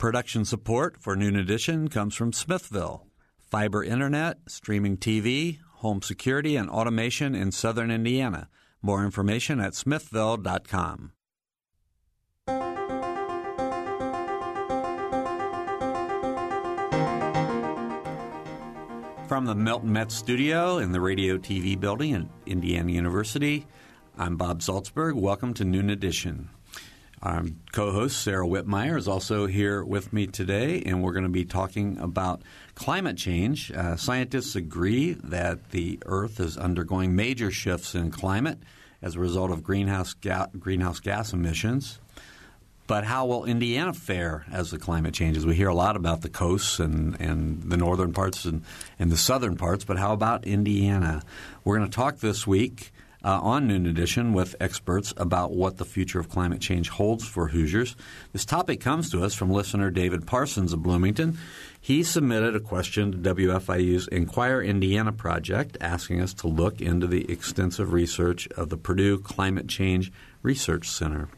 Production support for Noon Edition comes from Smithville. Fiber internet, streaming TV, home security, and automation in southern Indiana. More information at smithville.com. From the Milton Metz studio in the Radio TV building at Indiana University, I'm Bob Zaltsberg. Welcome to Noon Edition. Our co-host Sarah Wittmeyer is also here with me today, and we're going to be talking about climate change. Uh, scientists agree that the Earth is undergoing major shifts in climate as a result of greenhouse ga- greenhouse gas emissions. But how will Indiana fare as the climate changes? We hear a lot about the coasts and, and the northern parts and, and the southern parts, but how about Indiana? We're going to talk this week uh, on Noon Edition with experts about what the future of climate change holds for Hoosiers. This topic comes to us from listener David Parsons of Bloomington. He submitted a question to WFIU's Inquire Indiana project asking us to look into the extensive research of the Purdue Climate Change Research Center.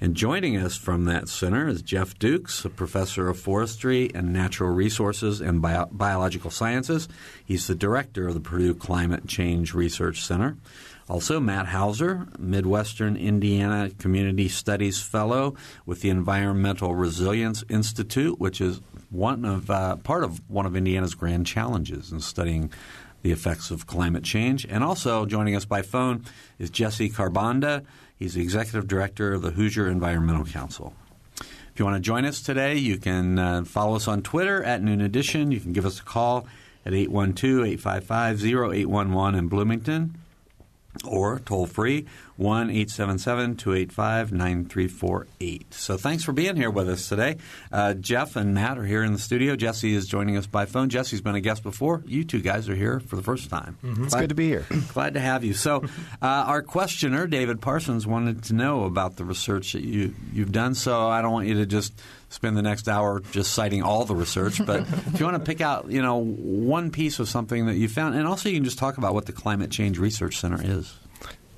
And joining us from that center is Jeff Dukes, a professor of forestry and natural resources and bio- biological sciences. He's the director of the Purdue Climate Change Research Center. Also, Matt Houser, Midwestern Indiana Community Studies Fellow with the Environmental Resilience Institute, which is one of uh, part of one of Indiana's grand challenges in studying the effects of climate change. And also joining us by phone is Jesse Kharbanda. He's the executive director of the Hoosier Environmental Council. If you want to join us today, you can uh, follow us on Twitter at Noon Edition. You can give us a call at 812 855 0811 in Bloomington or toll free 1 877 285 9348. So thanks for being here with us today. Uh, Jeff and Matt are here in the studio. Jesse is joining us by phone. Jesse's been a guest before. You two guys are here for the first time. Mm-hmm. It's glad, good to be here. Glad to have you. So, uh, our questioner, David Parsons, wanted to know about the research that you, you've done. So, I don't want you to just spend the next hour just citing all the research, but if you want to pick out, you know, one piece of something that you found, and also you can just talk about what the Climate Change Research Center is.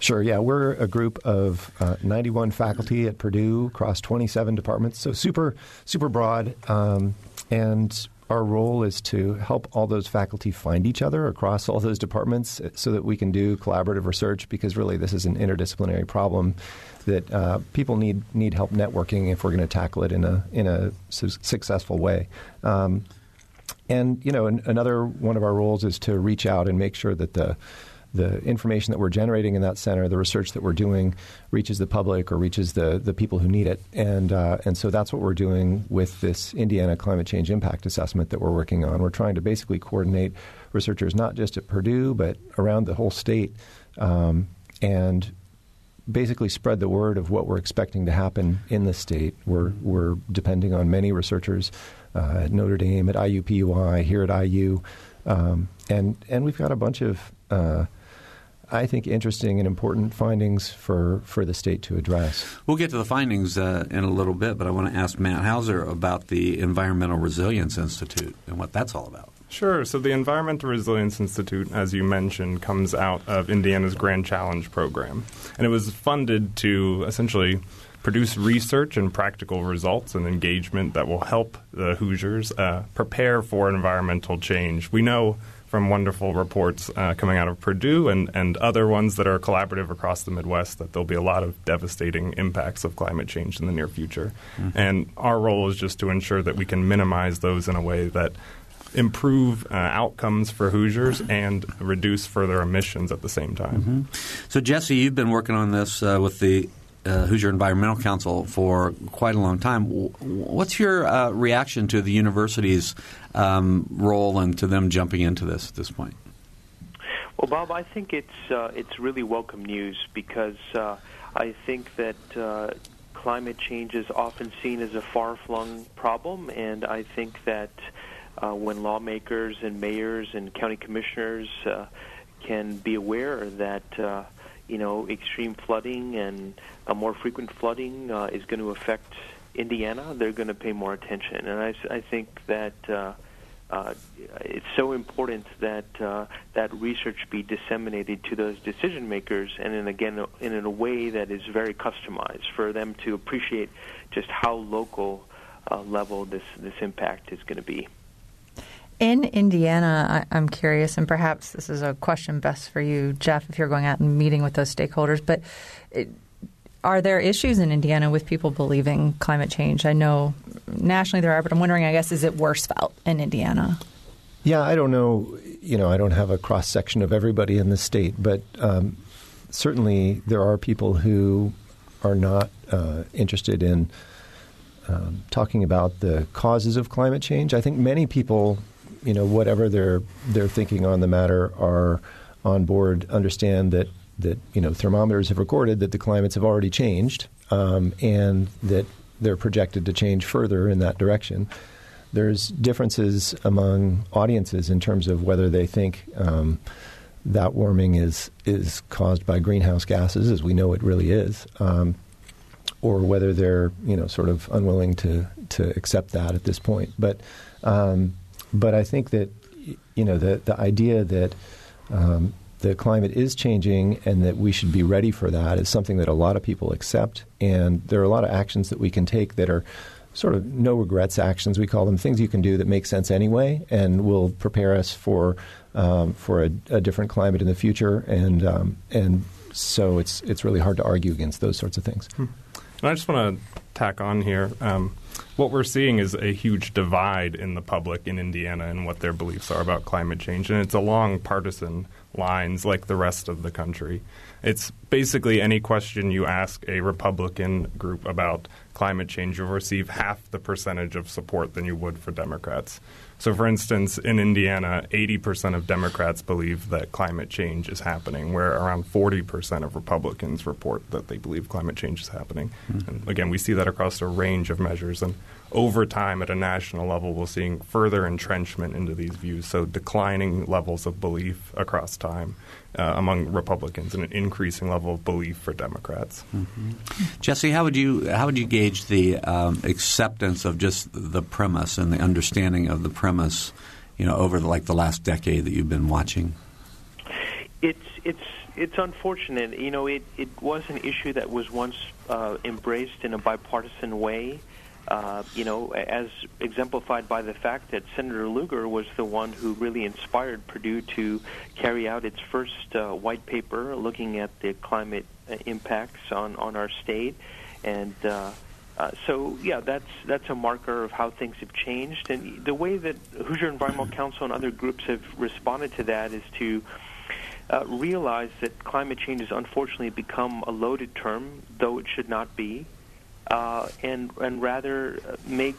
Sure, yeah. We're a group of uh, 91 faculty at Purdue across 27 departments, so super, super broad. Um, and our role is to help all those faculty find each other across all those departments so that we can do collaborative research because really this is an interdisciplinary problem that uh, people need need help networking if we're going to tackle it in a in a su- successful way. Um, and you know, an, another one of our roles is to reach out and make sure that the the information that we're generating in that center, the research that we're doing, reaches the public or reaches the, the people who need it. And, uh, and so that's what we're doing with this Indiana Climate Change Impact Assessment that we're working on. We're trying to basically coordinate researchers not just at Purdue, but around the whole state. Um, and basically spread the word of what we're expecting to happen in the state. We're, we're depending on many researchers uh, at Notre Dame, at IUPUI, here at IU. Um, and, and we've got a bunch of uh, I think, interesting and important findings for, for the state to address. We'll get to the findings uh, in a little bit, but I want to ask Matt Houser about the Environmental Resilience Institute and what that's all about. Sure. So the Environmental Resilience Institute, as you mentioned, comes out of Indiana's Grand Challenge program. And it was funded to essentially produce research and practical results and engagement that will help the Hoosiers uh, prepare for environmental change. We know from wonderful reports uh, coming out of Purdue and, and other ones that are collaborative across the Midwest that there'll be a lot of devastating impacts of climate change in the near future. Mm-hmm. And our role is just to ensure that we can minimize those in a way that improve uh, outcomes for Hoosiers and reduce further emissions at the same time. Mm-hmm. So, Jesse, you've been working on this uh, with the uh, Hoosier Environmental Council for quite a long time. What's your uh, reaction to the university's um, role and to them jumping into this at this point? Well, Bob, I think it's uh, it's really welcome news because uh, I think that uh, climate change is often seen as a far-flung problem, and I think that uh, when lawmakers and mayors and county commissioners can be aware that you know, extreme flooding and a more frequent flooding uh, is going to affect Indiana, they're going to pay more attention. And I, I think that uh, uh, it's so important that uh, that research be disseminated to those decision makers, and in again in a way that is very customized for them to appreciate just how local uh, level this this impact is going to be. In Indiana, I, am curious, and perhaps this is a question best for you, Jeff, if you're going out and meeting with those stakeholders. But it, are there issues in Indiana with people believing climate change? I know nationally there are, but I'm wondering, I guess, is it worse felt in Indiana? Yeah, I don't know. You know, I don't have a cross section of everybody in the state, but um, certainly there are people who are not uh, interested in um, talking about the causes of climate change. I think many people you know, whatever their their thinking on the matter are on board, understand that that you know thermometers have recorded that the climates have already changed, um, and that they're projected to change further in that direction. There's differences among audiences in terms of whether they think um, that warming is is caused by greenhouse gases, as we know it really is, um, or whether they're you know sort of unwilling to to accept that at this point. But um, but I think that you know the the idea that um, the climate is changing and that we should be ready for that is something that a lot of people accept. And there are a lot of actions that we can take that are sort of no regrets actions. We call them things you can do that make sense anyway and will prepare us for um, for a, a, different climate in the future. And um, and so it's it's really hard to argue against those sorts of things. Hmm. And I just want to tack on here. Um, what we're seeing is a huge divide in the public in Indiana and what their beliefs are about climate change, and it's a long partisan lines like the rest of the country. It's basically any question you ask a Republican group about climate change, you'll receive half the percentage of support than you would for Democrats. So, for instance, in Indiana, 80% of Democrats believe that climate change is happening, where around 40% of Republicans report that they believe climate change is happening. Mm-hmm. And again, we see that across a range of measures. And over time, at a national level, we're seeing further entrenchment into these views, so declining levels of belief across time uh, among Republicans and an increasing level of belief for Democrats. Mm-hmm. Jesse, how would you how would you gauge the um, acceptance of just the premise and the understanding of the premise, you know, over the, like the last decade that you've been watching? It's it's it's unfortunate. You know, it it was an issue that was once uh, embraced in a bipartisan way. Uh, you know, as exemplified by the fact that Senator Lugar was the one who really inspired Purdue to carry out its first uh, white paper looking at the climate uh, impacts on, on our state. And uh, uh, so, yeah, that's that's a marker of how things have changed. And the way that Hoosier Environmental Council and other groups have responded to that is to uh, realize that climate change has unfortunately become a loaded term, though it should not be uh, and and rather make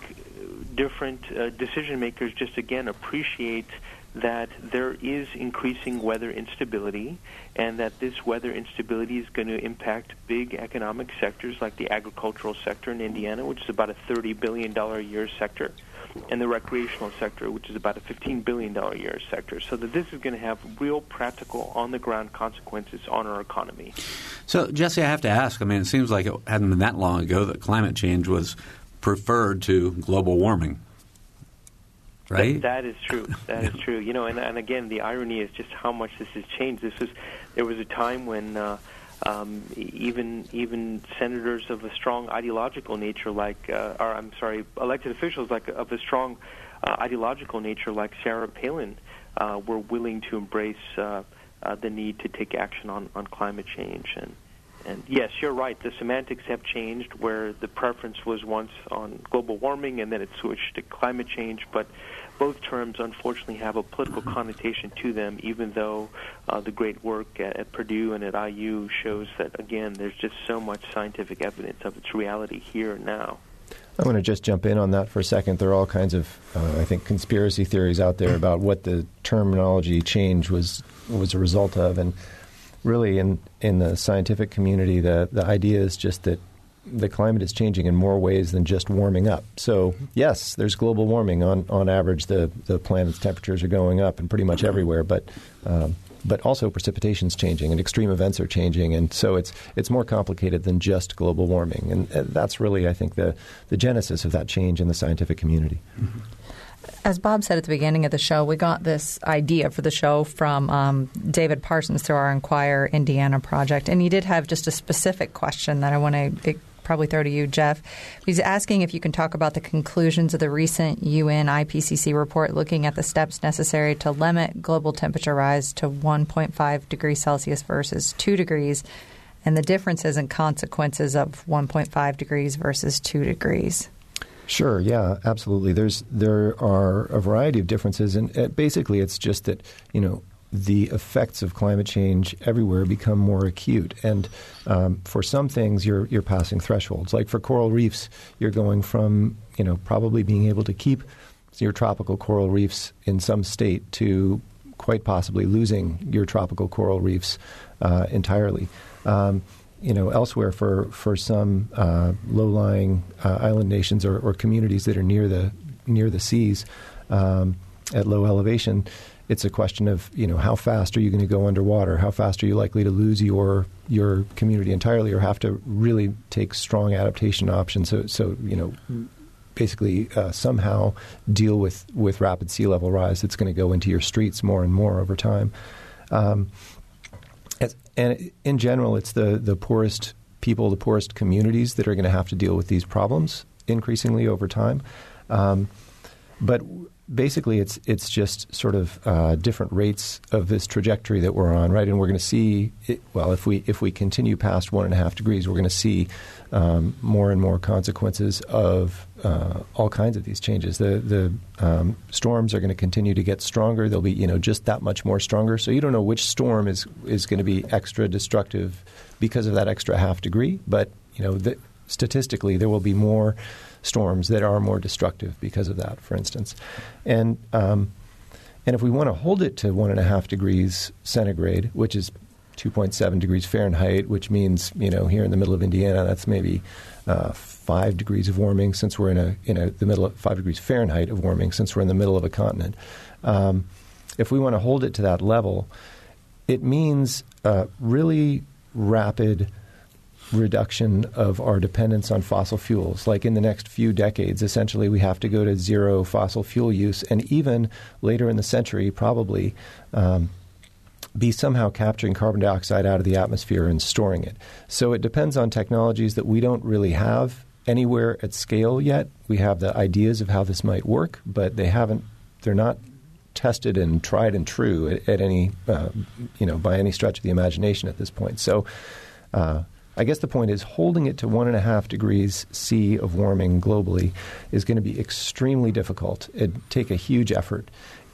different uh, decision makers just again appreciate that there is increasing weather instability and that this weather instability is going to impact big economic sectors like the agricultural sector in Indiana, which is about a $30 billion a year sector and the recreational sector, which is about a $15 billion a year sector, so that this is going to have real practical, on the ground consequences on our economy. So, Jesse, I have to ask I mean, it seems like it hadn't been that long ago that climate change was preferred to global warming. Right? that, that is true. That is true. You know, and, and again, the irony is just how much this has changed. This was there was a time when uh, um, even even senators of a strong ideological nature, like uh, or I'm sorry, elected officials like of a strong uh, ideological nature, like Sarah Palin, uh, were willing to embrace uh, uh, the need to take action on, on climate change. And and yes, you're right. The semantics have changed, where the preference was once on global warming, and then it switched to climate change, but both terms unfortunately have a political connotation to them, even though uh, the great work at, at, Purdue and at IU shows that, again, there's just so much scientific evidence of its reality here and now. I'm going to just jump in on that for a second. There are all kinds of, uh, I think, conspiracy theories out there about what the terminology change was was a result of, and really, in in the scientific community, the the idea is just that the climate is changing in more ways than just warming up. So, yes, there's global warming. On, on average, the, the planet's temperatures are going up and pretty much everywhere, but, um, but also precipitation's changing and extreme events are changing. And so it's, it's more complicated than just global warming. And, and that's really, I think, the, the genesis of that change in the scientific community. Mm-hmm. As Bob said at the beginning of the show, we got this idea for the show from um, David Parsons through our Inquire Indiana project. And he did have just a specific question that I want to probably throw to you, Jeff. He's asking if you can talk about the conclusions of the recent UN IPCC report looking at the steps necessary to limit global temperature rise to 1.5 degrees Celsius versus 2 degrees, and the differences and consequences of 1.5 degrees versus 2 degrees. Sure. Yeah. Absolutely. There's there are a variety of differences, and uh, basically, it's just that you know the effects of climate change everywhere become more acute. And um, for some things, you're you're passing thresholds. Like for coral reefs, you're going from you know probably being able to keep your tropical coral reefs in some state to quite possibly losing your tropical coral reefs uh, entirely. Um, you know, elsewhere for for some uh, low-lying uh, island nations or, or, communities that are near the near the seas um, at low elevation, it's a question of you know how fast are you going to go underwater? How fast are you likely to lose your your community entirely, or have to really take strong adaptation options? So, so you know, basically uh, somehow deal with with rapid sea level rise that's going to go into your streets more and more over time. Um, and in general, it's the the poorest people, the poorest communities that are going to have to deal with these problems increasingly over time. Um, but basically it's it's just sort of uh, different rates of this trajectory that we're on, right? And we're going to see, it, well, if we if we continue past one and a half degrees, we're going to see um, more and more consequences of uh, all kinds of these changes. The the um, storms are going to continue to get stronger. They'll be you know just that much more stronger. So you don't know which storm is is going to be extra destructive because of that extra half degree, but you know the, statistically there will be more storms that are more destructive because of that, for instance. And um, and if we want to hold it to one and a half degrees centigrade, which is 2.7 degrees Fahrenheit, which means you know here in the middle of Indiana, that's maybe uh, five degrees of warming since we're in a in a, the middle of five degrees Fahrenheit of warming since we're in the middle of a continent. Um, if we want to hold it to that level, it means uh, really rapid reduction of our dependence on fossil fuels. Like in the next few decades, essentially, we have to go to zero fossil fuel use, and even later in the century, probably. Um, be somehow capturing carbon dioxide out of the atmosphere and storing it. So it depends on technologies that we don't really have anywhere at scale yet. We have the ideas of how this might work, but they haven't. They're not tested and tried and true at, at any, uh, you know, by any stretch of the imagination at this point. So. Uh, I guess the point is holding it to one and a half degrees C of warming globally is going to be extremely difficult. It'd take a huge effort.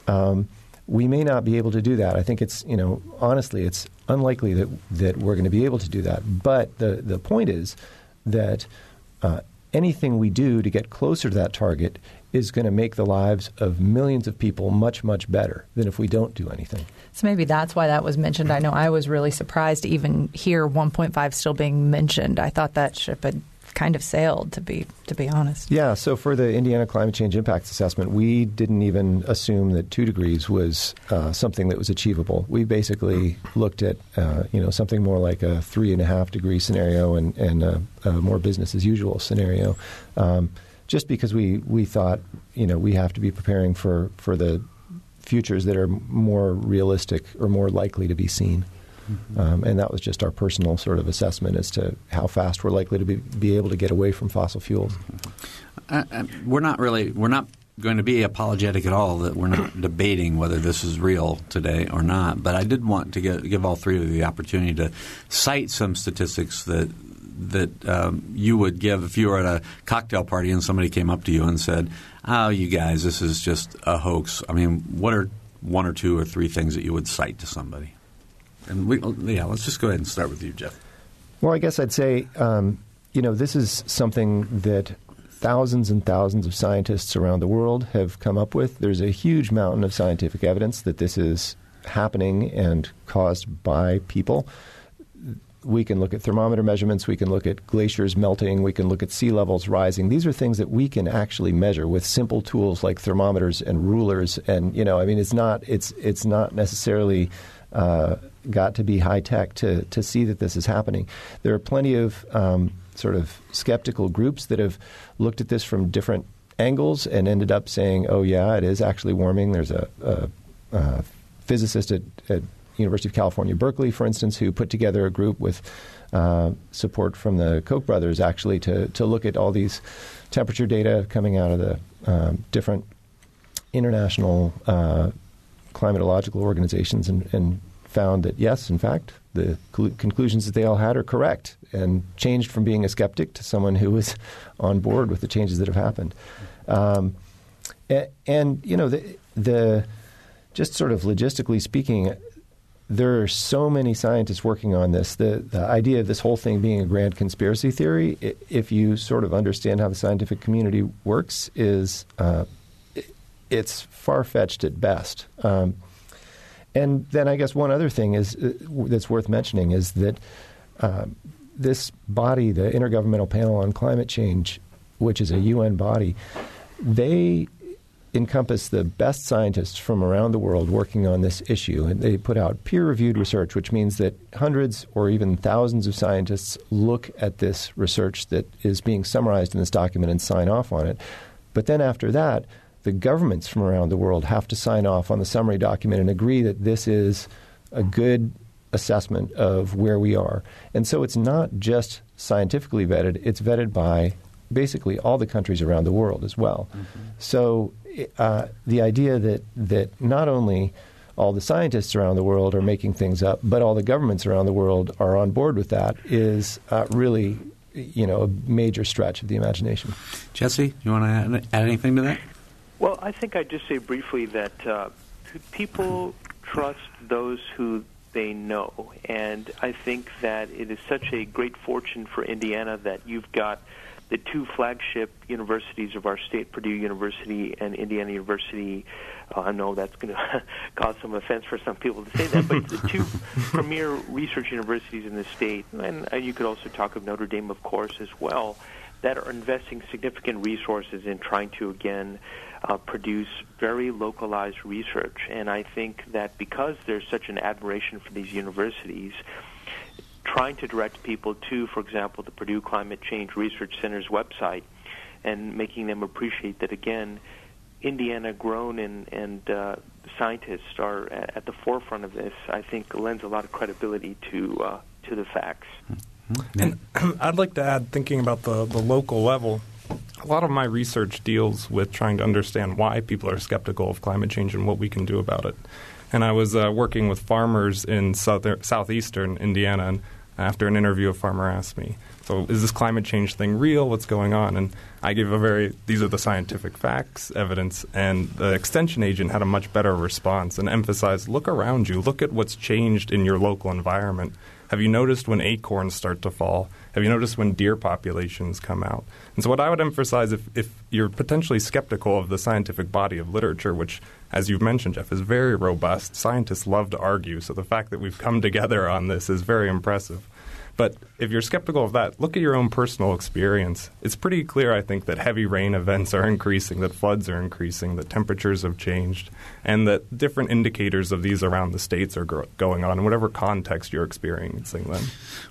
Um, we may not be able to do that. I think it's, you know, honestly, it's unlikely that, that we're going to be able to do that. But the, the point is that uh, anything we do to get closer to that target is going to make the lives of millions of people much, much better than if we don't do anything. So maybe that's why that was mentioned. I know I was really surprised to even hear 1.5 still being mentioned. I thought that ship had kind of sailed to be to be honest. Yeah, so for the Indiana Climate Change Impact Assessment, we didn't even assume that two degrees was uh, something that was achievable. We basically looked at uh, you know something more like a three and a half degree scenario and and a, a more business as usual scenario. Um, just because we, we thought you know we have to be preparing for, for the futures that are more realistic or more likely to be seen. Mm-hmm. Um, and that was just our personal sort of assessment as to how fast we're likely to be, be able to get away from fossil fuels. Uh, uh we're not really we're not going to be apologetic at all that we're not debating whether this is real today or not. But I did want to get, give all three of you the opportunity to cite some statistics that that um, you would give if you were at a cocktail party and somebody came up to you and said, "Oh, you guys, this is just a hoax." I mean, what are one or two or three things that you would cite to somebody? And we, yeah, let's just go ahead and start with you, Jeff. Well, I guess I'd say, um, you know, this is something that thousands and thousands of scientists around the world have come up with. There's a huge mountain of scientific evidence that this is happening and caused by people we can look at thermometer measurements, we can look at glaciers melting, we can look at sea levels rising. These are things that we can actually measure with simple tools like thermometers and rulers. And you know, I mean, it's not it's it's not necessarily uh, got to be high tech to to see that this is happening. There are plenty of um, sort of skeptical groups that have looked at this from different angles and ended up saying, "Oh yeah, it is actually warming." There's a, a, a physicist at, at University of California, Berkeley, for instance, who put together a group with uh, support from the Koch brothers actually to to look at all these temperature data coming out of the um, different international uh, climatological organizations and, and, found that yes, in fact, the cl- conclusions that they all had are correct, and changed from being a skeptic to someone who was on board with the changes that have happened. Um, and, and, you know the the just sort of logistically speaking, there are so many scientists working on this. The, the idea of this whole thing being a grand conspiracy theory, if you sort of understand how the scientific community works, is uh, it's far fetched at best. Um, and then I guess one other thing is uh, that's worth mentioning is that uh, this body, the Intergovernmental Panel on Climate Change, which is a UN body, they encompass the best scientists from around the world working on this issue. And they put out peer reviewed research, which means that hundreds or even thousands of scientists look at this research that is being summarized in this document and sign off on it. But then after that, the governments from around the world have to sign off on the summary document and agree that this is a good assessment of where we are. And so it's not just scientifically vetted, it's vetted by basically all the countries around the world as well. Mm-hmm. So uh, the idea that that not only all the scientists around the world are making things up, but all the governments around the world are on board with that is uh, really, you know, a major stretch of the imagination. Jesse, you want to add, add anything to that? Well, I think I'd just say briefly that uh, people trust those who they know, and I think that it is such a great fortune for Indiana that you've got the two flagship universities of our state, Purdue University and Indiana University. Uh, I know that's going to cause some offense for some people to say that, but the two premier research universities in the state, and, and you could also talk of Notre Dame, of course, as well, that are investing significant resources in trying to again uh, produce very localized research. And I think that because there's such an admiration for these universities, trying to direct people to, for example, the Purdue Climate Change Research Center's website and making them appreciate that, again, Indiana grown and, and uh, scientists are at the forefront of this, I think lends a lot of credibility to, uh, to the facts. Mm-hmm. And I'd like to add, thinking about the, the local level, a lot of my research deals with trying to understand why people are skeptical of climate change and what we can do about it. And I was uh, working with farmers in southeastern Indiana, and after an interview, a farmer asked me, "So is this climate change thing real? What's going on?" And I gave a very these are the scientific facts, evidence, and the extension agent had a much better response and emphasized, "Look around you. Look at what's changed in your local environment." Have you noticed when acorns start to fall? Have you noticed when deer populations come out? And so, what I would emphasize if, if you're potentially skeptical of the scientific body of literature, which, as you've mentioned, Jeff, is very robust, scientists love to argue. So, the fact that we've come together on this is very impressive. But if you're skeptical of that, look at your own personal experience. It's pretty clear, I think, that heavy rain events are increasing, that floods are increasing, that temperatures have changed, and that different indicators of these around the states are gro- going on in whatever context you're experiencing them.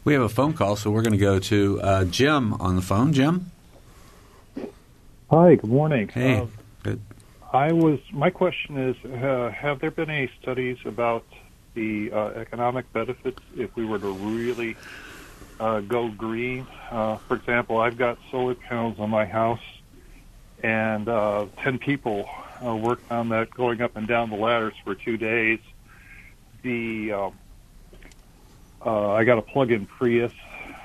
We have a phone call, so we're going to go to uh, Jim on the phone. Jim? Hi, good morning. Hey. Uh, good. I was. My question is: uh, Have there been any studies about the uh, economic benefits if we were to really uh, go green. Uh, for example, I've got solar panels on my house, and uh, 10 people uh, worked on that going up and down the ladders for two days. The um, I got a plug-in Prius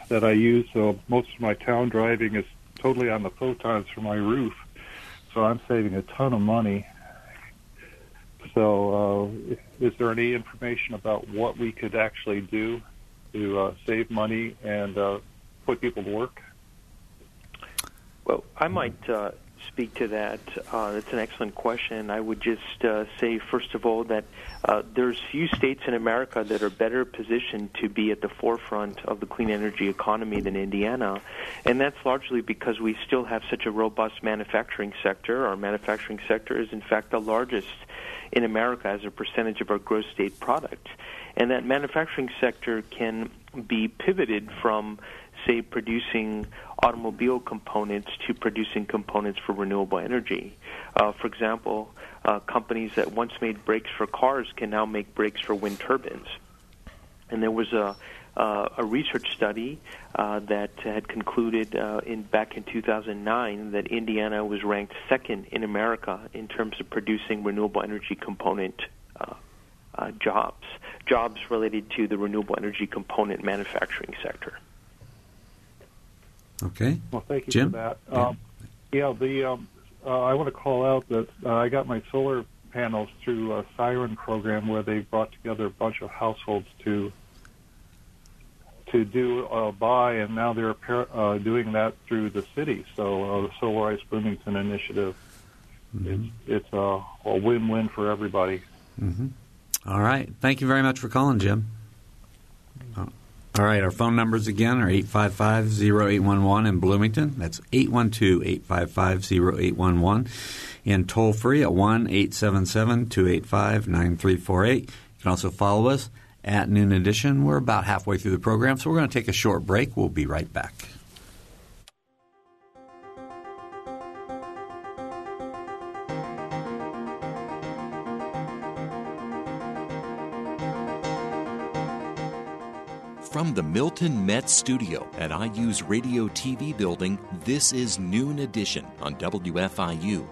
that I use, so most of my town driving is totally on the photons from my roof. So I'm saving a ton of money. So, uh, is there any information about what we could actually do to uh, save money and uh, put people to work? Well, I might uh, speak to that. Uh, that's an excellent question. I would just uh, say, first of all, that uh, there's few states in America that are better positioned to be at the forefront of the clean energy economy than Indiana, and that's largely because we still have such a robust manufacturing sector. Our manufacturing sector is, in fact, the largest in America as a percentage of our gross state product and that manufacturing sector can be pivoted from say producing automobile components to producing components for renewable energy. Uh, for example, uh, companies that once made brakes for cars can now make brakes for wind turbines. And there was a uh, a research study uh, that had concluded uh, in back in 2009 that Indiana was ranked second in America in terms of producing renewable energy component uh, uh, jobs, jobs related to the renewable energy component manufacturing sector. Okay. Well, thank you Jim? for that. Yeah. Um, yeah, the um, uh, I want to call out that uh, I got my solar panels through a Siren program where they brought together a bunch of households to to do uh, buy, and now they're par- uh, doing that through the city. So uh, the Solarize Bloomington initiative, Mm-hmm. it's, it's a, a win-win for everybody. All right. Thank you very much for calling, Jim. All right. Our phone numbers again are 855 0811 in Bloomington. That's 812 855 0811. And toll free at 1 877 285 9348. You can also follow us at Noon Edition. We're about halfway through the program, so we're going to take a short break. We'll be right back. The Milton Metz Studio at IU's Radio TV building, this is Noon Edition on WFIU.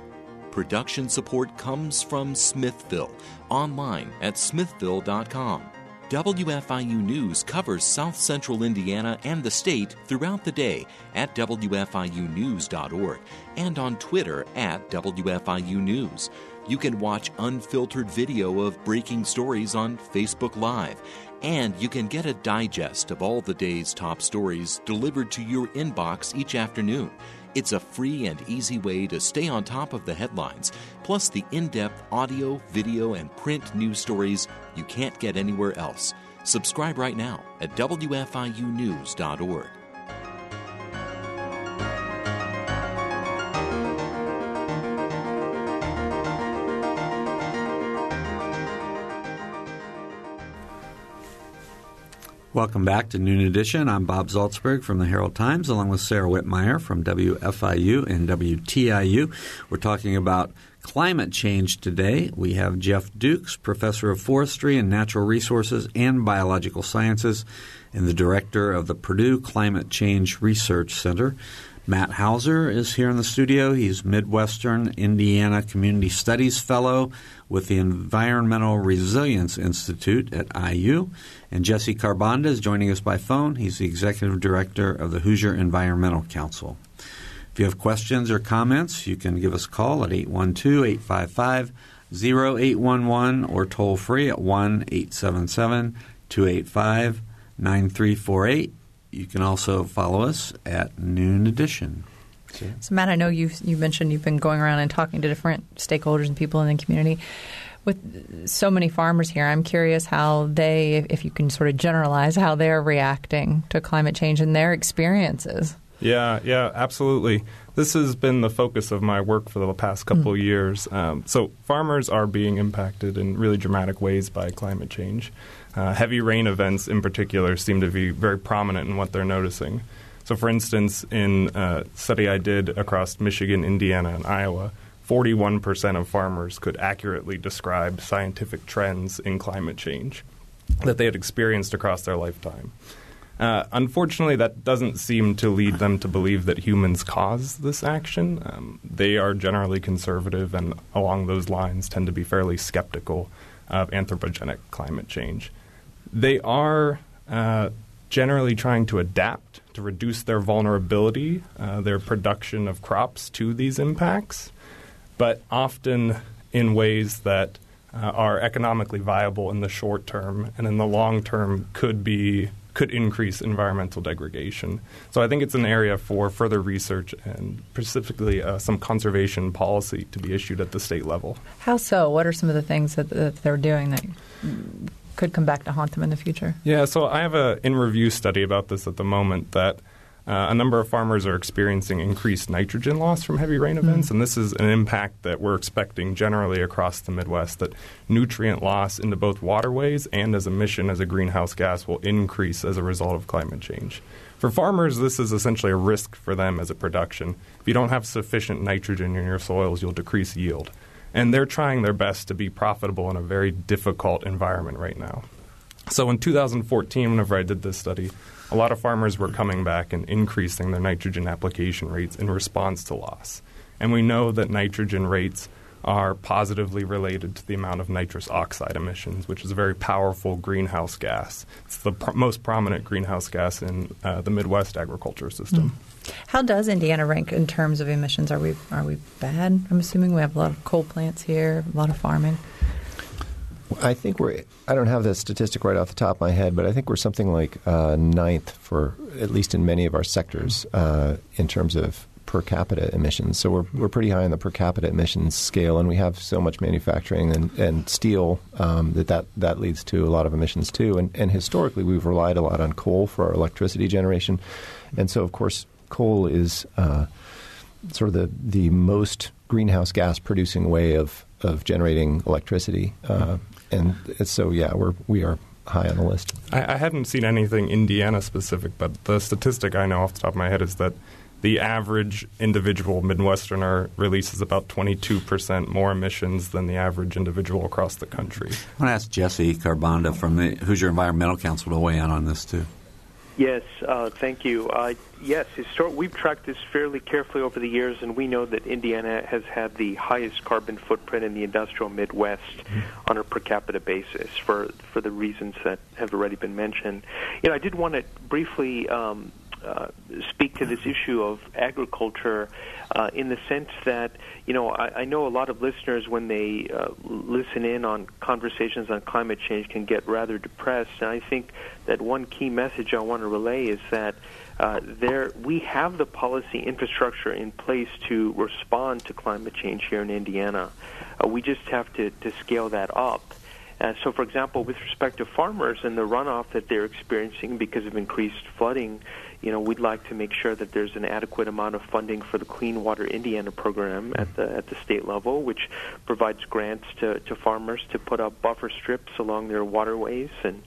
Production support comes from Smithville, online at smithville.com. WFIU News covers South Central Indiana and the state throughout the day at WFIUnews.org and on Twitter at WFIU News. You can watch unfiltered video of breaking stories on Facebook Live, and you can get a digest of all the day's top stories delivered to your inbox each afternoon. It's a free and easy way to stay on top of the headlines, plus the in depth audio, video, and print news stories you can't get anywhere else. Subscribe right now at WFIUnews.org. Welcome back to Noon Edition. I'm Bob Zaltsberg from the Herald Times, along with Sarah Wittmeyer from WFIU and WTIU. We're talking about climate change today. We have Jeff Dukes, professor of forestry and natural resources and biological sciences, and the director of the Purdue Climate Change Research Center. Matt Houser is here in the studio. He's Midwestern Indiana Community Studies Fellow with the Environmental Resilience Institute at IU. And Jesse Kharbanda is joining us by phone. He's the Executive Director of the Hoosier Environmental Council. If you have questions or comments, you can give us a call at 812 855 0811 or toll free at 1 877 285 9348. You can also follow us at Noon Edition. So, Matt, I know you you mentioned you've been going around and talking to different stakeholders and people in the community. With so many farmers here, I'm curious how they, if you can sort of generalize, how they're reacting to climate change and their experiences. Yeah, yeah, absolutely. This has been the focus of my work for the past couple of years. Um, so, farmers are being impacted in really dramatic ways by climate change. Uh, heavy rain events, in particular, seem to be very prominent in what they're noticing. So, for instance, in a study I did across Michigan, Indiana, and Iowa, 41% of farmers could accurately describe scientific trends in climate change that they had experienced across their lifetime. Uh, unfortunately, that doesn't seem to lead them to believe that humans cause this action. Um, they are generally conservative and, along those lines, tend to be fairly skeptical of anthropogenic climate change. They are uh, generally trying to adapt to reduce their vulnerability, uh, their production of crops to these impacts, but often in ways that uh, are economically viable in the short term and in the long term could be could increase environmental degradation. So I think it's an area for further research and specifically uh, some conservation policy to be issued at the state level. How so? What are some of the things that, that they're doing that could come back to haunt them in the future? Yeah, so I have a in review study about this at the moment that uh, a number of farmers are experiencing increased nitrogen loss from heavy rain events, Mm. and this is an impact that we're expecting generally across the Midwest. That nutrient loss into both waterways and as emission as a greenhouse gas will increase as a result of climate change. For farmers, this is essentially a risk for them as a production. If you don't have sufficient nitrogen in your soils, you'll decrease yield. And they're trying their best to be profitable in a very difficult environment right now. So in 2014, whenever I did this study, a lot of farmers were coming back and increasing their nitrogen application rates in response to loss. And we know that nitrogen rates are positively related to the amount of nitrous oxide emissions, which is a very powerful greenhouse gas. It's the pr- most prominent greenhouse gas in uh, the Midwest agriculture system. Mm. How does Indiana rank in terms of emissions? Are we are we bad? I'm assuming we have a lot of coal plants here, a lot of farming. I think we're. I don't have the statistic right off the top of my head, but I think we're something like uh, ninth for at least in many of our sectors uh, in terms of per capita emissions. So we're we're pretty high on the per capita emissions scale, and we have so much manufacturing and, and steel um, that, that that leads to a lot of emissions too. And, and historically, we've relied a lot on coal for our electricity generation, and so of course, coal is uh, sort of the the most greenhouse gas producing way of of generating electricity. Uh, and so, yeah, we're we are high on the list. I, I haven't seen anything Indiana specific, but the statistic I know off the top of my head is that the average individual Midwesterner releases about 22% more emissions than the average individual across the country. I want to ask Jesse Kharbanda from the Hoosier Environmental Council to weigh in on this, too. Yes, uh, thank you. Uh, yes, histor- we've tracked this fairly carefully over the years, and we know that Indiana has had the highest carbon footprint in the industrial Midwest mm-hmm. on a per capita basis for for the reasons that have already been mentioned. You know, I did want to briefly um, uh, speak to this issue of agriculture uh, in the sense that you know I, I know a lot of listeners when they uh, listen in on conversations on climate change can get rather depressed, and I think that one key message I want to relay is that. Uh, there, we have the policy infrastructure in place to respond to climate change here in Indiana. Uh, we just have to, to scale that up. Uh, so, for example, with respect to farmers and the runoff that they're experiencing because of increased flooding, you know, we'd like to make sure that there's an adequate amount of funding for the Clean Water Indiana program at the at the state level, which provides grants to, to farmers to put up buffer strips along their waterways and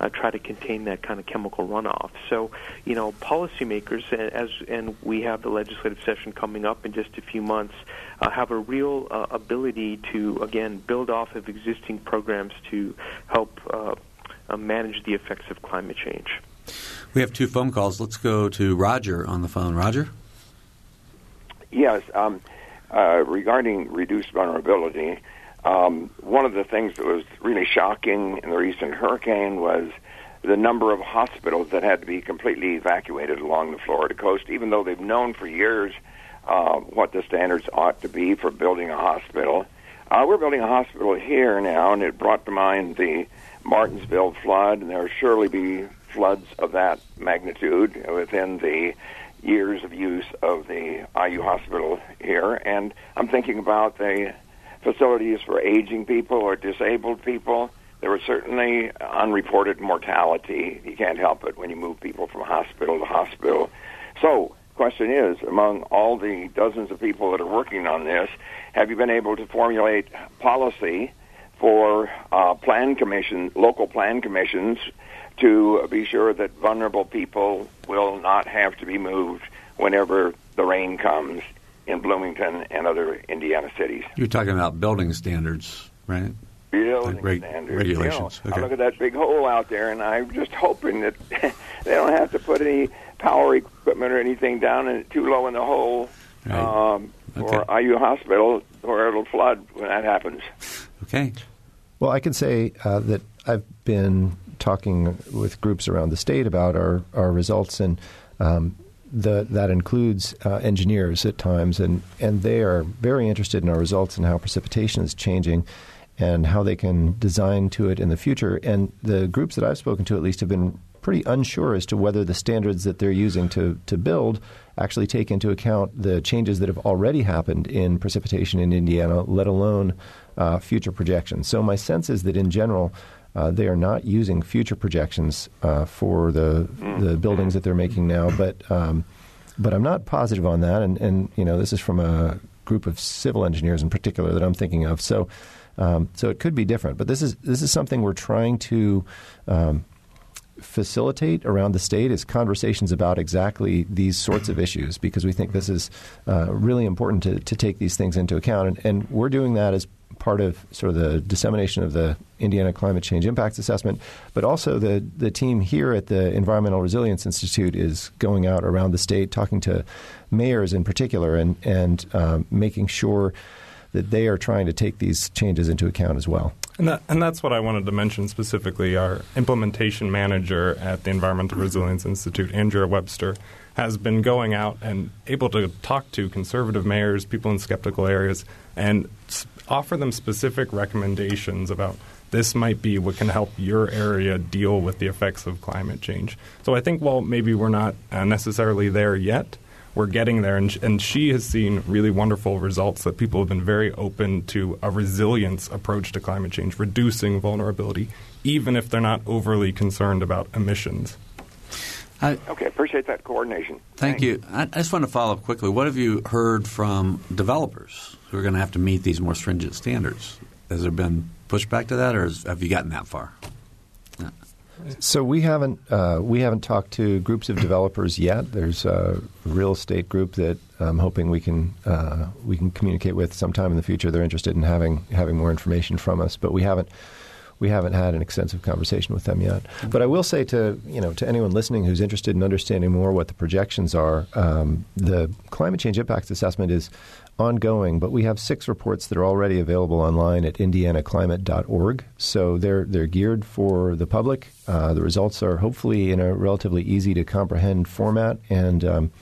uh, try to contain that kind of chemical runoff. So, you know, policymakers, as and we have the legislative session coming up in just a few months, uh, have a real uh, ability to again build off of existing programs to help uh, uh, manage the effects of climate change. We have two phone calls. Let's go to Roger on the phone. Roger? Yes. Um, uh, regarding reduced vulnerability, um, one of the things that was really shocking in the recent hurricane was the number of hospitals that had to be completely evacuated along the Florida coast, even though they've known for years uh, what the standards ought to be for building a hospital. Uh, we're building a hospital here now, and it brought to mind the Martinsville flood, and there will surely be floods of that magnitude within the years of use of the IU hospital here. And I'm thinking about the facilities for aging people or disabled people. There was certainly unreported mortality. You can't help it when you move people from hospital to hospital. So, question is, among all the dozens of people that are working on this, have you been able to formulate policy for uh, plan commission, local plan commissions to be sure that vulnerable people will not have to be moved whenever the rain comes in Bloomington and other Indiana cities. You're talking about building standards, right? Building like reg- standards. Regulations. You know, okay. I look at that big hole out there, and I'm just hoping that they don't have to put any power equipment or anything down in, too low in the hole right. um, okay. for IU Hospital, or it'll flood when that happens. Okay. Well, I can say uh, that I've been talking with groups around the state about our, our results, and um, the, that includes uh, engineers at times, and, and they are very interested in our results and how precipitation is changing and how they can design to it in the future. And the groups that I've spoken to, at least, have been pretty unsure as to whether the standards that they're using to, to build actually take into account the changes that have already happened in precipitation in Indiana, let alone uh, future projections. So, my sense is that in general, uh, they are not using future projections uh, for the the buildings that they're making now, but um, but I'm not positive on that. And, and you know, this is from a group of civil engineers in particular that I'm thinking of. So um, so it could be different. But this is this is something we're trying to. Um, facilitate around the state is conversations about exactly these sorts of issues because we think this is uh, really important to, to take these things into account. And, and we're doing that as part of sort of the dissemination of the Indiana Climate Change Impacts Assessment, but also the the team here at the Environmental Resilience Institute is going out around the state talking to mayors in particular and and um, making sure that they are trying to take these changes into account as well. And, that, and that's what I wanted to mention specifically. Our implementation manager at the Environmental Resilience Institute, Andrea Webster, has been going out and able to talk to conservative mayors, people in skeptical areas, and offer them specific recommendations about this might be what can help your area deal with the effects of climate change. So I think while maybe we're not uh, necessarily there yet, we're getting there. And, and she has seen really wonderful results that people have been very open to a resilience approach to climate change, reducing vulnerability, even if they're not overly concerned about emissions. I, okay, appreciate that coordination. Thank Thanks. you. I, I just want to follow up quickly. What have you heard from developers who are going to have to meet these more stringent standards? Has there been pushback to that, or has, have you gotten that far? So we haven't uh, we haven't talked to groups of developers yet. There's a real estate group that I'm hoping we can uh, we can communicate with sometime in the future. They're interested in having having more information from us, but we haven't we haven't had an extensive conversation with them yet. Mm-hmm. But I will say to you know to anyone listening who's interested in understanding more what the projections are, um, the climate change impacts assessment is ongoing, but we have six reports that are already available online at indianaclimate.org. So they're they're geared for the public. Uh, the results are hopefully in a relatively easy to comprehend format, and um,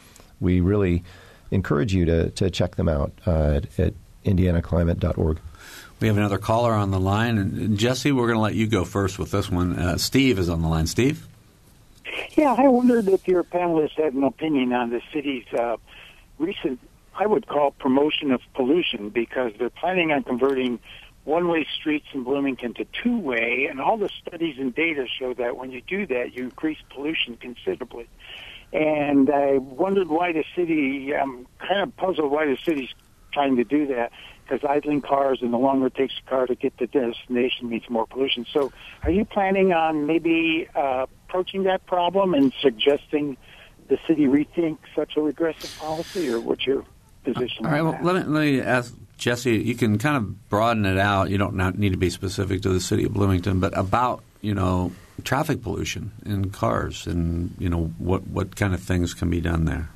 we really encourage you to to check them out uh, at, at indianaclimate.org. We have another caller on the line, and Jesse, we're going to let you go first with this one. Uh, Steve is on the line. Steve. Yeah, I wondered if your panelists had an opinion on the city's uh, recent I would call promotion of pollution because they're planning on converting one-way streets in Bloomington to two-way, and all the studies and data show that when you do that, you increase pollution considerably. And I wondered why the city, I'm kind of puzzled why the city's trying to do that because idling cars and the longer it takes a car to get to destination means more pollution. So are you planning on maybe uh, approaching that problem and suggesting the city rethink such a regressive policy, or what's your position. All right. Well, let me, let me ask Jesse. You can kind of broaden it out. You don't need to be specific to the city of Bloomington, but about you know traffic pollution in cars and you know what what kind of things can be done there.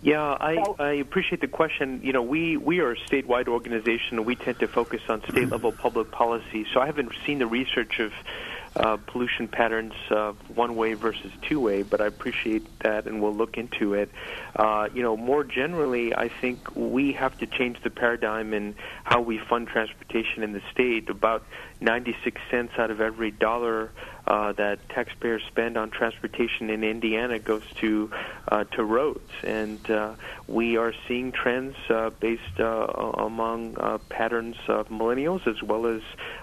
Yeah, I, I appreciate the question. You know, we, we are a statewide organization, and we tend to focus on state level public policy. So I haven't seen the research of uh, pollution patterns uh, one way versus two way, but I appreciate that and we'll look into it. Uh, you know, more generally, I think we have to change the paradigm in how we fund transportation in the state. About 96 cents out of every dollar uh, that taxpayers spend on transportation in Indiana goes to uh, to roads, and uh, we are seeing trends uh, based uh, among uh, patterns of millennials as well as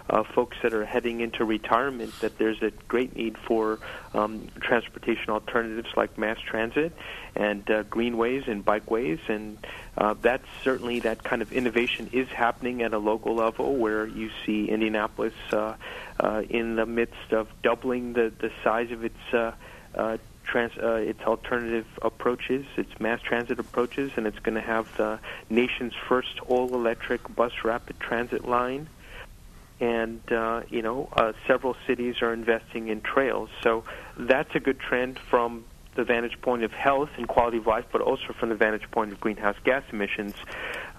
uh, folks that are heading into retirement. That there's a great need for um, transportation alternatives like mass transit and uh, greenways and bikeways, and uh, that's certainly that kind of innovation is happening at a local level where you see Indianapolis. Uh, uh, in the midst of doubling the, the size of its uh, uh, trans, uh, its alternative approaches, its mass transit approaches, and it's going to have the nation's first all-electric bus rapid transit line. And uh, you know, uh, several cities are investing in trails, so that's a good trend from the vantage point of health and quality of life, but also from the vantage point of greenhouse gas emissions,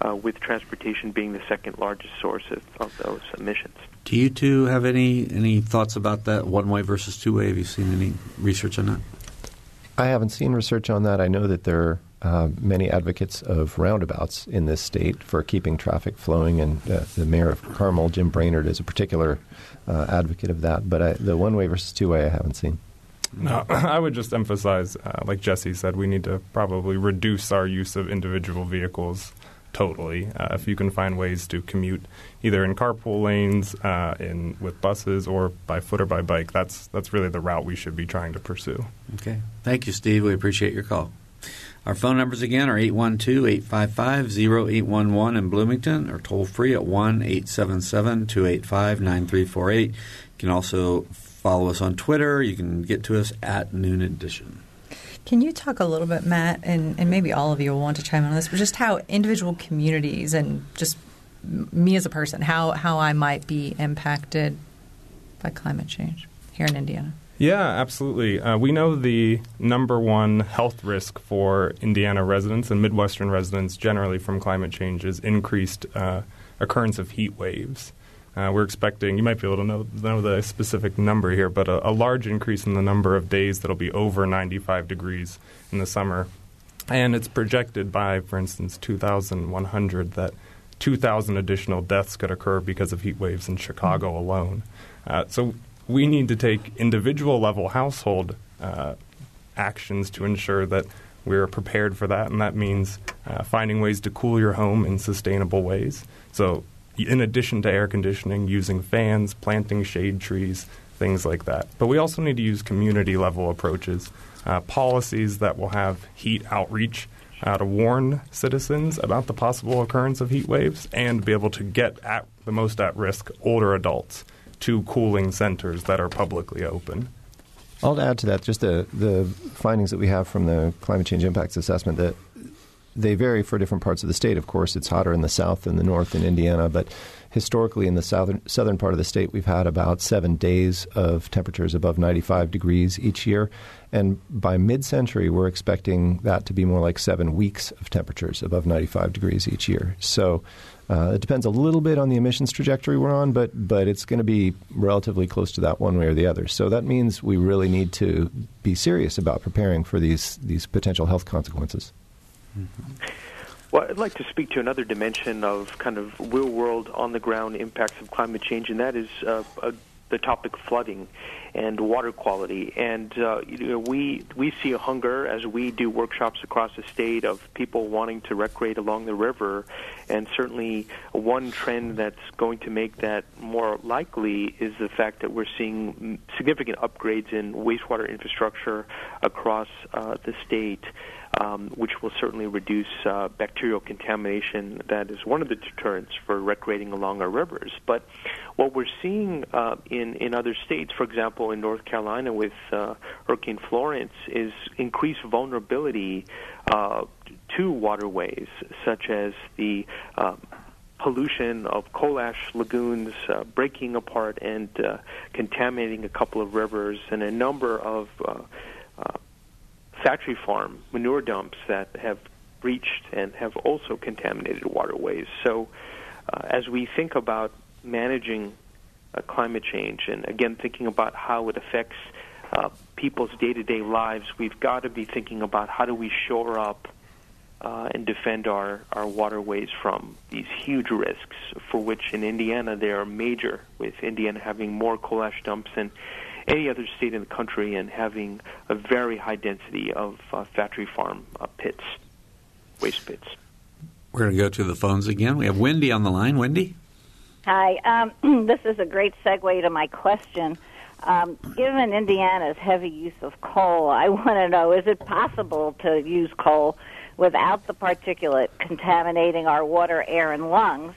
uh, with transportation being the second largest source of, of those emissions. Do you two have any any thoughts about that one way versus two way? Have you seen any research on that? I haven't seen research on that. I know that there are uh, many advocates of roundabouts in this state for keeping traffic flowing, and uh, the mayor of Carmel, Jim Brainard, is a particular uh, advocate of that. But I, the one way versus two way, I haven't seen. No, I would just emphasize, uh, like Jesse said, we need to probably reduce our use of individual vehicles totally. Uh, if you can find ways to commute either in carpool lanes, uh, in with buses, or by foot or by bike, that's that's really the route we should be trying to pursue. Okay, thank you, Steve. We appreciate your call. Our phone numbers again are 812-855-0811 in Bloomington or toll free at 1-877-285-9348. You can also follow us on Twitter. You can get to us at Noon Edition. Can you talk a little bit, Matt, and, and maybe all of you will want to chime in on this, but just how individual communities and just me as a person, how how I might be impacted by climate change here in Indiana. Yeah, absolutely. Uh, we know the number one health risk for Indiana residents and Midwestern residents generally from climate change is increased uh, occurrence of heat waves. Uh, we're expecting, you might be able to know, know the specific number here, but a, a, large increase in the number of days that'll be over 95 degrees in the summer. And it's projected by, for instance, 2,100 that 2,000 additional deaths could occur because of heat waves in Chicago alone. Uh, so we need to take individual level household uh, actions to ensure that we're prepared for that, and that means uh, finding ways to cool your home in sustainable ways. So, in addition to air conditioning, using fans, planting shade trees, things like that. But we also need to use community level approaches, uh, policies that will have heat outreach uh, to warn citizens about the possible occurrence of heat waves and be able to get at the most at risk older adults to cooling centers that are publicly open. I'll add to that just the, the findings that we have from the climate change impacts assessment that they vary for different parts of the state. Of course, it's hotter in the south than the north in Indiana, but historically in the southern southern part of the state, we've had about seven days of temperatures above 95 degrees each year, and by mid-century, we're expecting that to be more like seven weeks of temperatures above 95 degrees each year. So uh, it depends a little bit on the emissions trajectory we're on, but but it's going to be relatively close to that one way or the other. So that means we really need to be serious about preparing for these these potential health consequences. Mm-hmm. Well, I'd like to speak to another dimension of kind of real world, on the ground impacts of climate change, and that is uh, a the topic of flooding and water quality. And uh, you know, we we see a hunger as we do workshops across the state of people wanting to recreate along the river. And certainly, one trend that's going to make that more likely is the fact that we're seeing significant upgrades in wastewater infrastructure across uh, the state um, which will certainly reduce uh, bacterial contamination. That is one of the deterrents for recreating along our rivers. But what we're seeing uh, in in other states, for example, in North Carolina with uh, Hurricane Florence, is increased vulnerability uh, to waterways, such as the um, pollution of coal ash lagoons uh, breaking apart and uh, contaminating a couple of rivers, and a number of uh, uh, factory farm manure dumps that have breached and have also contaminated waterways. So, uh, as we think about managing uh, climate change and again thinking about how it affects uh, people's day to day lives, we've got to be thinking about how do we shore up uh, and defend our, our waterways from these huge risks for which in Indiana they are major, with Indiana having more coal ash dumps than any other state in the country and having a very high density of uh, factory farm uh, pits, waste pits. We're going to go to the phones again. We have Wendy on the line. Wendy? Hi. Um, this is a great segue to my question. Um, given Indiana's heavy use of coal, I want to know is it possible to use coal without the particulate contaminating our water, air, and lungs?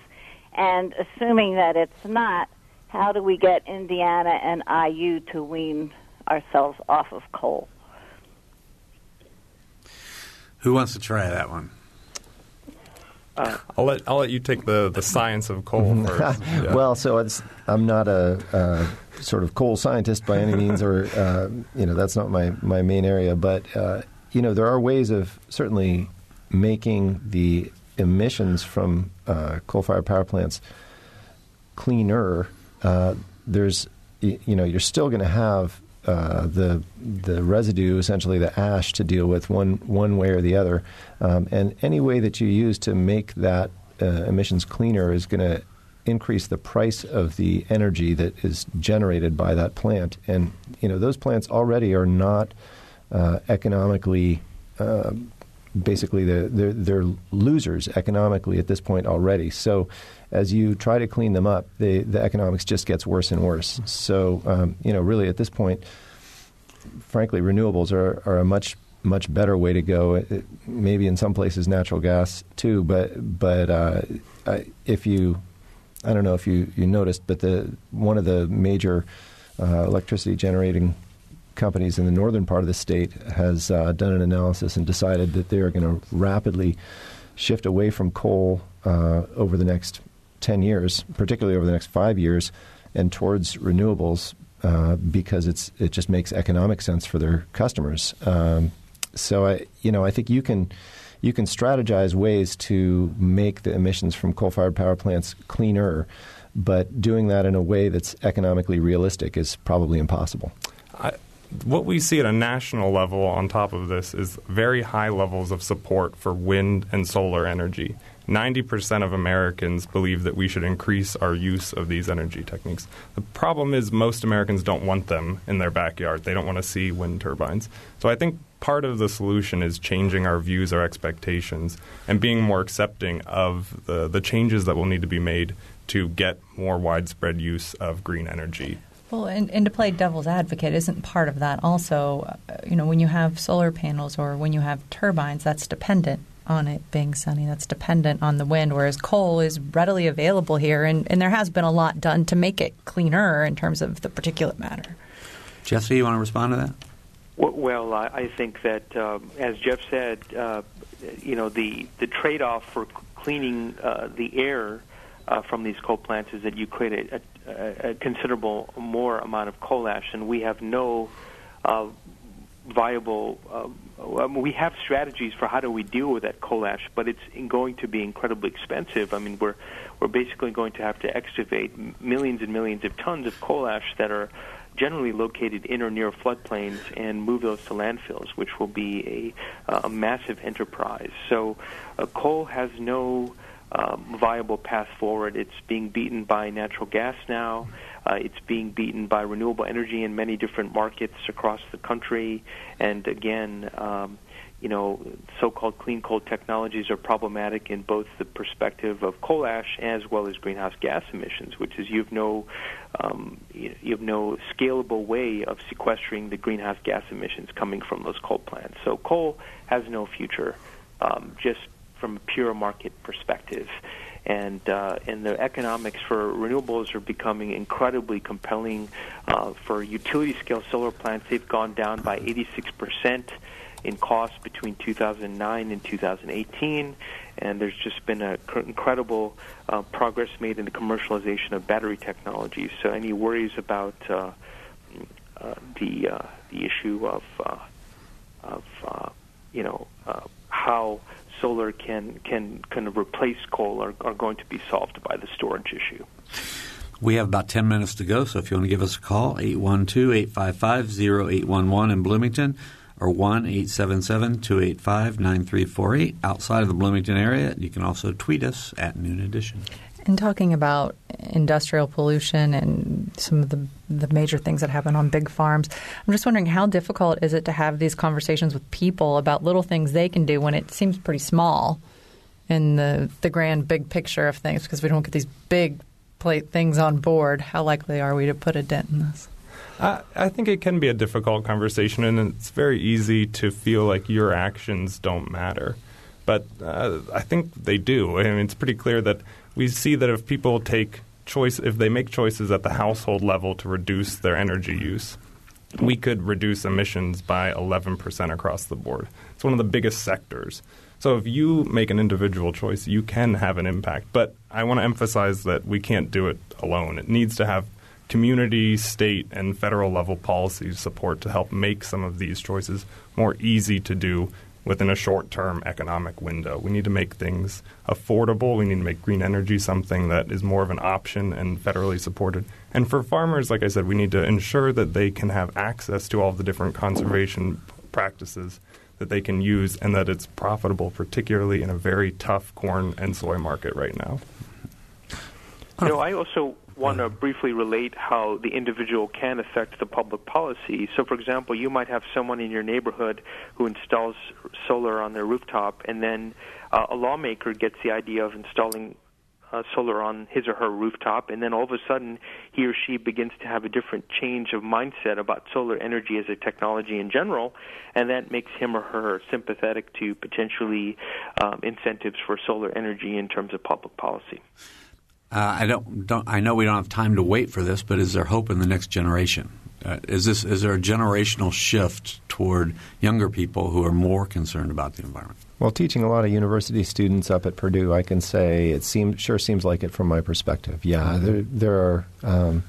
And assuming that it's not, how do we get Indiana and IU to wean ourselves off of coal? Who wants to try that one? Uh, I'll let I'll let you take the, the science of coal first. Yeah. well, so I'm not a uh, sort of coal scientist by any means, or uh, you know that's not my, my main area. But uh, you know there are ways of certainly making the emissions from uh, coal-fired power plants cleaner uh, there's you know you're still going to have uh, the the residue, essentially the ash, to deal with one one way or the other, um, and any way that you use to make that uh, emissions cleaner is going to increase the price of the energy that is generated by that plant. And you know those plants already are not uh, economically. Basically, they're, they're, they're losers economically at this point already. So, as you try to clean them up, the the economics just gets worse and worse. So um, you know, really at this point, frankly, renewables are, are a much much better way to go. It, maybe in some places natural gas too, but but uh, if you, I don't know if you, you noticed, but the one of the major uh, electricity generating companies in the northern part of the state has uh, done an analysis and decided that they are going to rapidly shift away from coal uh, over the next 10 years, particularly over the next five years, and towards renewables uh, because it's it just makes economic sense for their customers. Um, so I, you know, I think you can you can strategize ways to make the emissions from coal-fired power plants cleaner, but doing that in a way that's economically realistic is probably impossible. I, what we see at a national level on top of this is very high levels of support for wind and solar energy. 90% of Americans believe that we should increase our use of these energy techniques. The problem is most Americans don't want them in their backyard. They don't want to see wind turbines. So I think part of the solution is changing our views, our expectations, and being more accepting of the, the changes that will need to be made to get more widespread use of green energy. Well, and, and to play devil's advocate, isn't part of that also, uh, you know, when you have solar panels or when you have turbines, that's dependent on it being sunny. That's dependent on the wind, whereas coal is readily available here, and, and there has been a lot done to make it cleaner in terms of the particulate matter. Jesse, you want to respond to that? Well, I think that, um, as Jeff said, uh, you know, the, the trade off for cleaning uh, the air uh, from these coal plants is that you create a, a, a, considerable more amount of coal ash, and we have no uh, viable. Uh, we have strategies for how do we deal with that coal ash, but it's going to be incredibly expensive. I mean, we're we're basically going to have to excavate millions and millions of tons of coal ash that are generally located in or near floodplains and move those to landfills, which will be a, a massive enterprise. So, uh, coal has no um, viable path forward. It's being beaten by natural gas now. Uh, it's being beaten by renewable energy in many different markets across the country. And again, um, you know, so-called clean coal technologies are problematic in both the perspective of coal ash as well as greenhouse gas emissions, which is you have no um, you have no scalable way of sequestering the greenhouse gas emissions coming from those coal plants. So coal has no future, um, just from a pure market perspective and uh, and the economics for renewables are becoming incredibly compelling. Uh, for utility scale solar plants, they've gone down by 86 percent in cost between 2009 and 2018, and there's just been a cr- incredible uh, progress made in the commercialization of battery technologies. So, any worries about uh, uh, the uh, the issue of uh, of uh, you know how solar can can kind of replace coal are, are going to be solved by the storage issue. We have about 10 minutes to go, so if you want to give us a call, 812-855-0811 in Bloomington or 1-877-285-9348 outside of the Bloomington area. You can also tweet us at Noon Edition. In talking about industrial pollution and some of the, the major things that happen on big farms, I'm just wondering how difficult is it to have these conversations with people about little things they can do when it seems pretty small in the, the grand big picture of things because we don't get these big plate things on board. How likely are we to put a dent in this? I, I think it can be a difficult conversation, and it's very easy to feel like your actions don't matter. But uh, I think they do. I mean, it's pretty clear that we see that if people take choice, if they make choices at the household level to reduce their energy use, we could reduce emissions by 11% across the board. It's one of the biggest sectors. So if you make an individual choice, you can have an impact. But I want to emphasize that we can't do it alone. It needs to have community, state, and federal level policy support to help make some of these choices more easy to do within a short term economic window. We need to make things affordable. We need to make green energy something that is more of an option and federally supported. And for farmers, like I said, we need to ensure that they can have access to all the different conservation practices that they can use and that it's profitable, particularly in a very tough corn and soy market right now. You know, I also want to briefly relate how the individual can affect the public policy. So, for example, you might have someone in your neighborhood who installs solar on their rooftop, and then uh, a lawmaker gets the idea of installing uh, solar on his or her rooftop, and then all of a sudden he or she begins to have a different change of mindset about solar energy as a technology in general, and that makes him or her sympathetic to potentially um, incentives for solar energy in terms of public policy. Uh, I don't, don't. I know we don't have time to wait for this, but is there hope in the next generation? Uh, is this is there a generational shift toward younger people who are more concerned about the environment? Well, teaching a lot of university students up at Purdue, I can say it seems sure seems like it from my perspective. Yeah, there, there are um,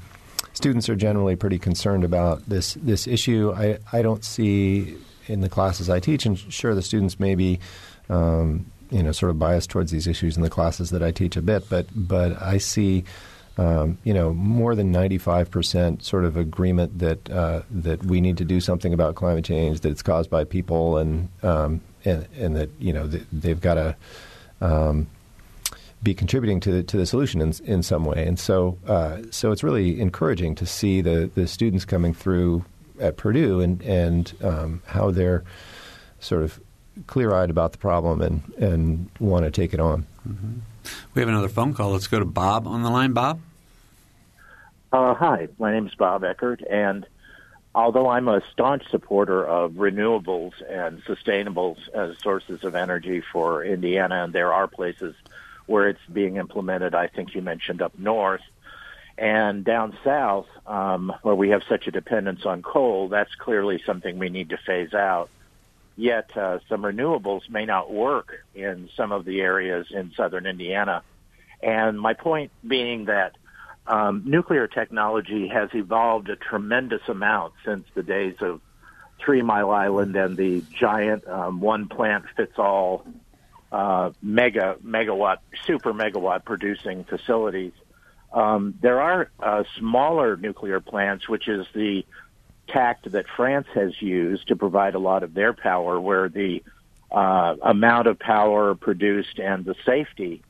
students are generally pretty concerned about this this issue. I I don't see in the classes I teach, and sure the students may be. Um, you know, sort of biased towards these issues in the classes that I teach a bit, but but I see um, you know, more than 95% sort of agreement that uh, that we need to do something about climate change, that it's caused by people, and um, and, and, that you know they've got to um, be contributing to the, to the solution in, in some way. And so uh, so it's really encouraging to see the the students coming through at Purdue and and um, how they're sort of clear eyed about the problem and and want to take it on. Mm-hmm. We have another phone call. Let's go to Bob on the line. Bob. Uh, hi, my name is Bob Eckert, and although I'm a staunch supporter of renewables and sustainables as sources of energy for Indiana, and there are places where it's being implemented, I think you mentioned up north. And down south, um, where we have such a dependence on coal, that's clearly something we need to phase out. Yet uh, some renewables may not work in some of the areas in southern Indiana. And my point being that um, nuclear technology has evolved a tremendous amount since the days of Three Mile Island and the giant um, one plant fits all uh, mega megawatt super megawatt producing facilities. Um, there are uh, smaller nuclear plants, which is the tact that France has used to provide a lot of their power, where the uh, amount of power produced and the safety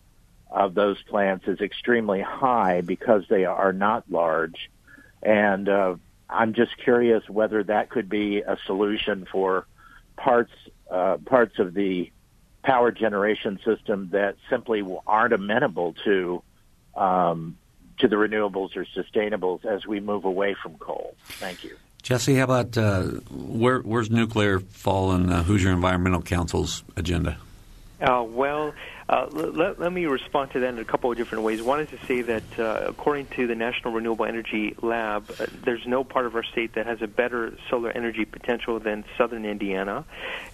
of those plants is extremely high because they are not large. And uh, I'm just curious whether that could be a solution for parts uh, parts of the power generation system that simply aren't amenable to um, to the renewables or sustainables as we move away from coal. Thank you. Jesse, how about uh, where, where's nuclear fall in Hoosier Environmental Council's agenda? Uh, well, uh, let, let, me respond to that in a couple of different ways. One is to say that uh, according to the National Renewable Energy Lab, uh, there's no part of our state that has a better solar energy potential than southern Indiana.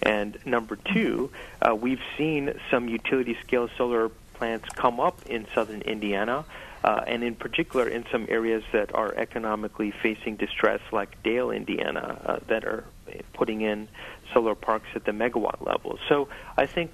And number two, uh, we've seen some utility scale solar plants come up in southern Indiana. Uh, and in particular in some areas that are economically facing distress, like Dale, Indiana, uh, that are putting in solar parks at the megawatt level. So I think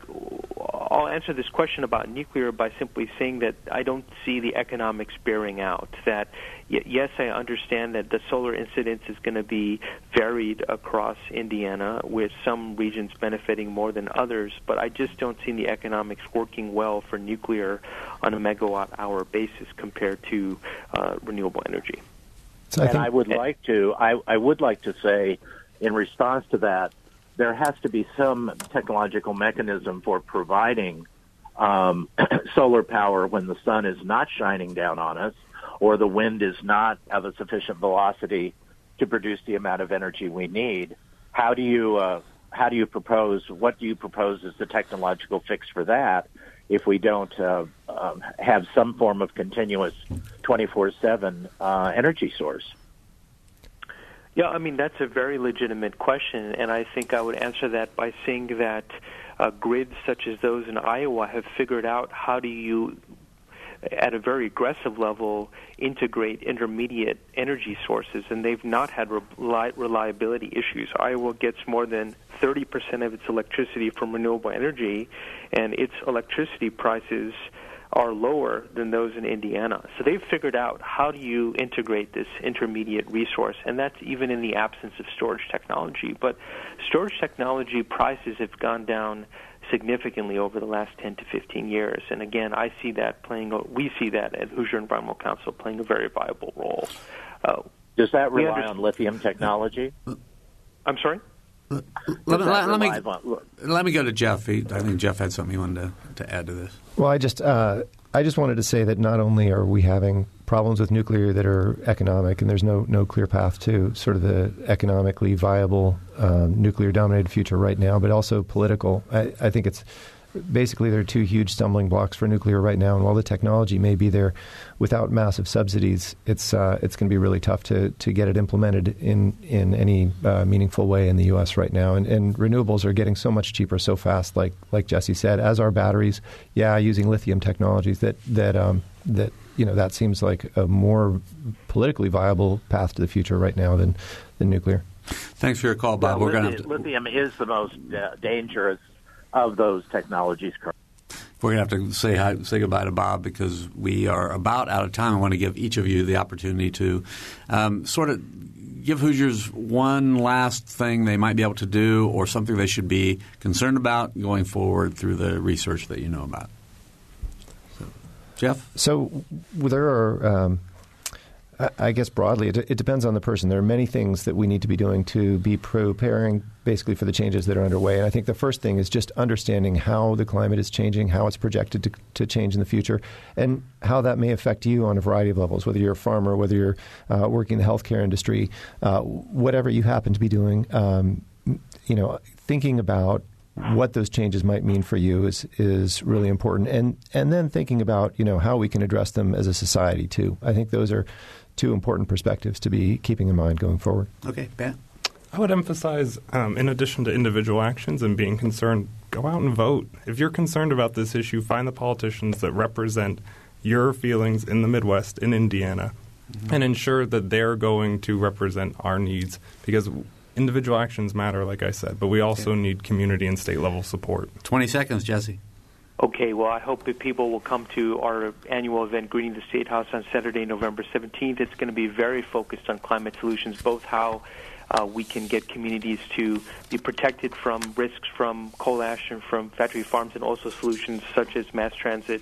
I'll answer this question about nuclear by simply saying that I don't see the economics bearing out. That yes, I understand that the solar incidence is going to be varied across Indiana, with some regions benefiting more than others, but I just don't see the economics working well for nuclear on a megawatt hour basis compared to uh, renewable energy. So I and I would like to I, I would like to say in response to that there has to be some technological mechanism for providing um, solar power when the sun is not shining down on us or the wind is not of a sufficient velocity to produce the amount of energy we need. How do you uh, how do you propose? What do you propose as the technological fix for that? If we don't uh, um, have some form of continuous 24/7 uh, energy source. Yeah, I mean that's a very legitimate question, and I think I would answer that by saying that uh, grids such as those in Iowa have figured out how do you, at a very aggressive level, integrate intermediate energy sources, and they've not had reliability issues. Iowa gets more than 30% of its electricity from renewable energy, and its electricity prices are lower than those in Indiana. So they've figured out how do you integrate this intermediate resource, and that's even in the absence of storage technology. But storage technology prices have gone down significantly over the last 10 to 15 years. And again, I see that playing, we see that at Hoosier Environmental Council playing a very viable role. Uh, Does that rely on lithium technology? I'm sorry? Let, let, let, me, let me go to Jeff. He, I think Jeff had something he wanted to, to add to this. Well, I just uh, I just wanted to say that not only are we having problems with nuclear that are economic, and there's no no clear path to sort of the economically viable um, nuclear dominated future right now, but also political. I, I think it's basically there are two huge stumbling blocks for nuclear right now. And while the technology may be there, without massive subsidies, it's uh, it's going to be really tough to, to get it implemented in in any uh, meaningful way in the U.S. right now. And, and renewables are getting so much cheaper so fast, like like Jesse said, as are batteries. Yeah, using lithium technologies that that um, that you know that seems like a more politically viable path to the future right now than than nuclear. Thanks for your call, Bob. Well, We're going lithium, to lithium is the most uh, dangerous of those technologies currently. we're going to have to say hi, say goodbye to Bob because we are about out of time. I want to give each of you the opportunity to um, sort of give Hoosiers one last thing they might be able to do or something they should be concerned about going forward through the research that you know about. So, Jeff? So there are, um, I- guess broadly, it, it depends on the person. There are many things that we need to be doing to be preparing basically for the changes that are underway. And I think the first thing is just understanding how the climate is changing, how it's projected to, to change in the future, and how that may affect you on a variety of levels, whether you're a farmer, whether you're uh, working in the healthcare industry, uh, whatever you happen to be doing. Um, you know, thinking about what those changes might mean for you is is really important, and and then thinking about you know how we can address them as a society too. I think those are two important perspectives to be keeping in mind going forward. Okay, Ben. I would emphasize, um, in addition to individual actions and being concerned, go out and vote. If you're concerned about this issue, find the politicians that represent your feelings in the Midwest, in Indiana, and ensure that they're going to represent our needs because individual actions matter, like I said, but we also need community and state level support. 20 seconds, Jesse. Okay, well, I hope that people will come to our annual event, Greening the State House, on Saturday, November 17th. It's going to be very focused on climate solutions, both how uh, we can get communities to be protected from risks from coal ash and from factory farms, and also solutions such as mass transit,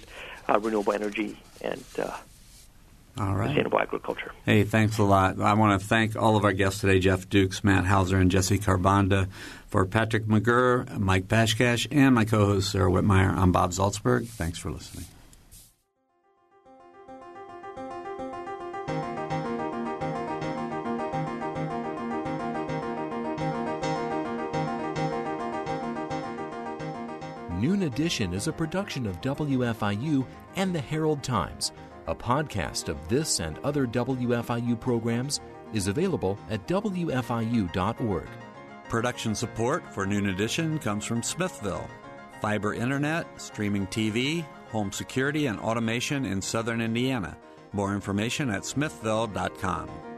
uh, renewable energy, and uh, All right. sustainable agriculture. Hey, thanks a lot. I want to thank all of our guests today Jeff Dukes, Matt Houser, and Jesse Kharbanda. For Patrick McGurr, Mike Pashkash, and my co host Sarah Wittmeyer, I'm Bob Zaltsberg. Thanks for listening. Noon Edition is a production of WFIU and the Herald Times. A podcast of this and other WFIU programs is available at WFIU.org. Production support for Noon Edition comes from Smithville. Fiber internet, streaming TV, home security, and automation in southern Indiana. More information at smithville.com.